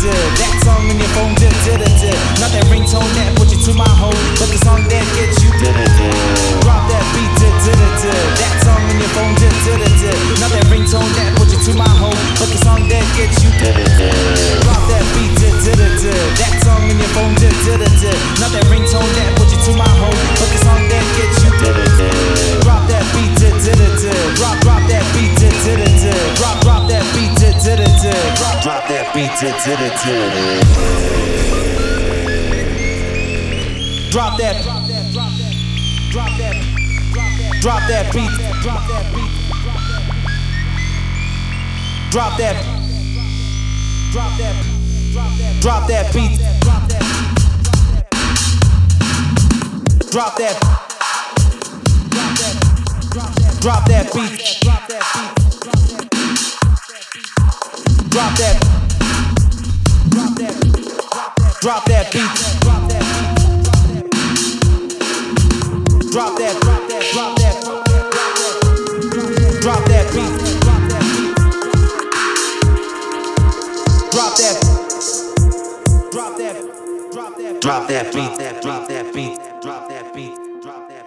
did. That song in your phone did did it did. Not that ringtone that put you to my home, but the song that gets you did it did. Drop that beat did did did. That song in your phone did did did. Not that ringtone that drop drop that beat, drop that, drop that, drop that, drop that, drop that beat, drop that. Beat, drop that, drop that, drop that. Beat, drop that, drop that beat, drop that, drop that. Drop that. Drop that drop that beat. Drop that, drop that, drop that, drop that Drop that beat. Drop that, drop that, drop that. Drop that beat. Drop that beat. That, drop that beat, drop that.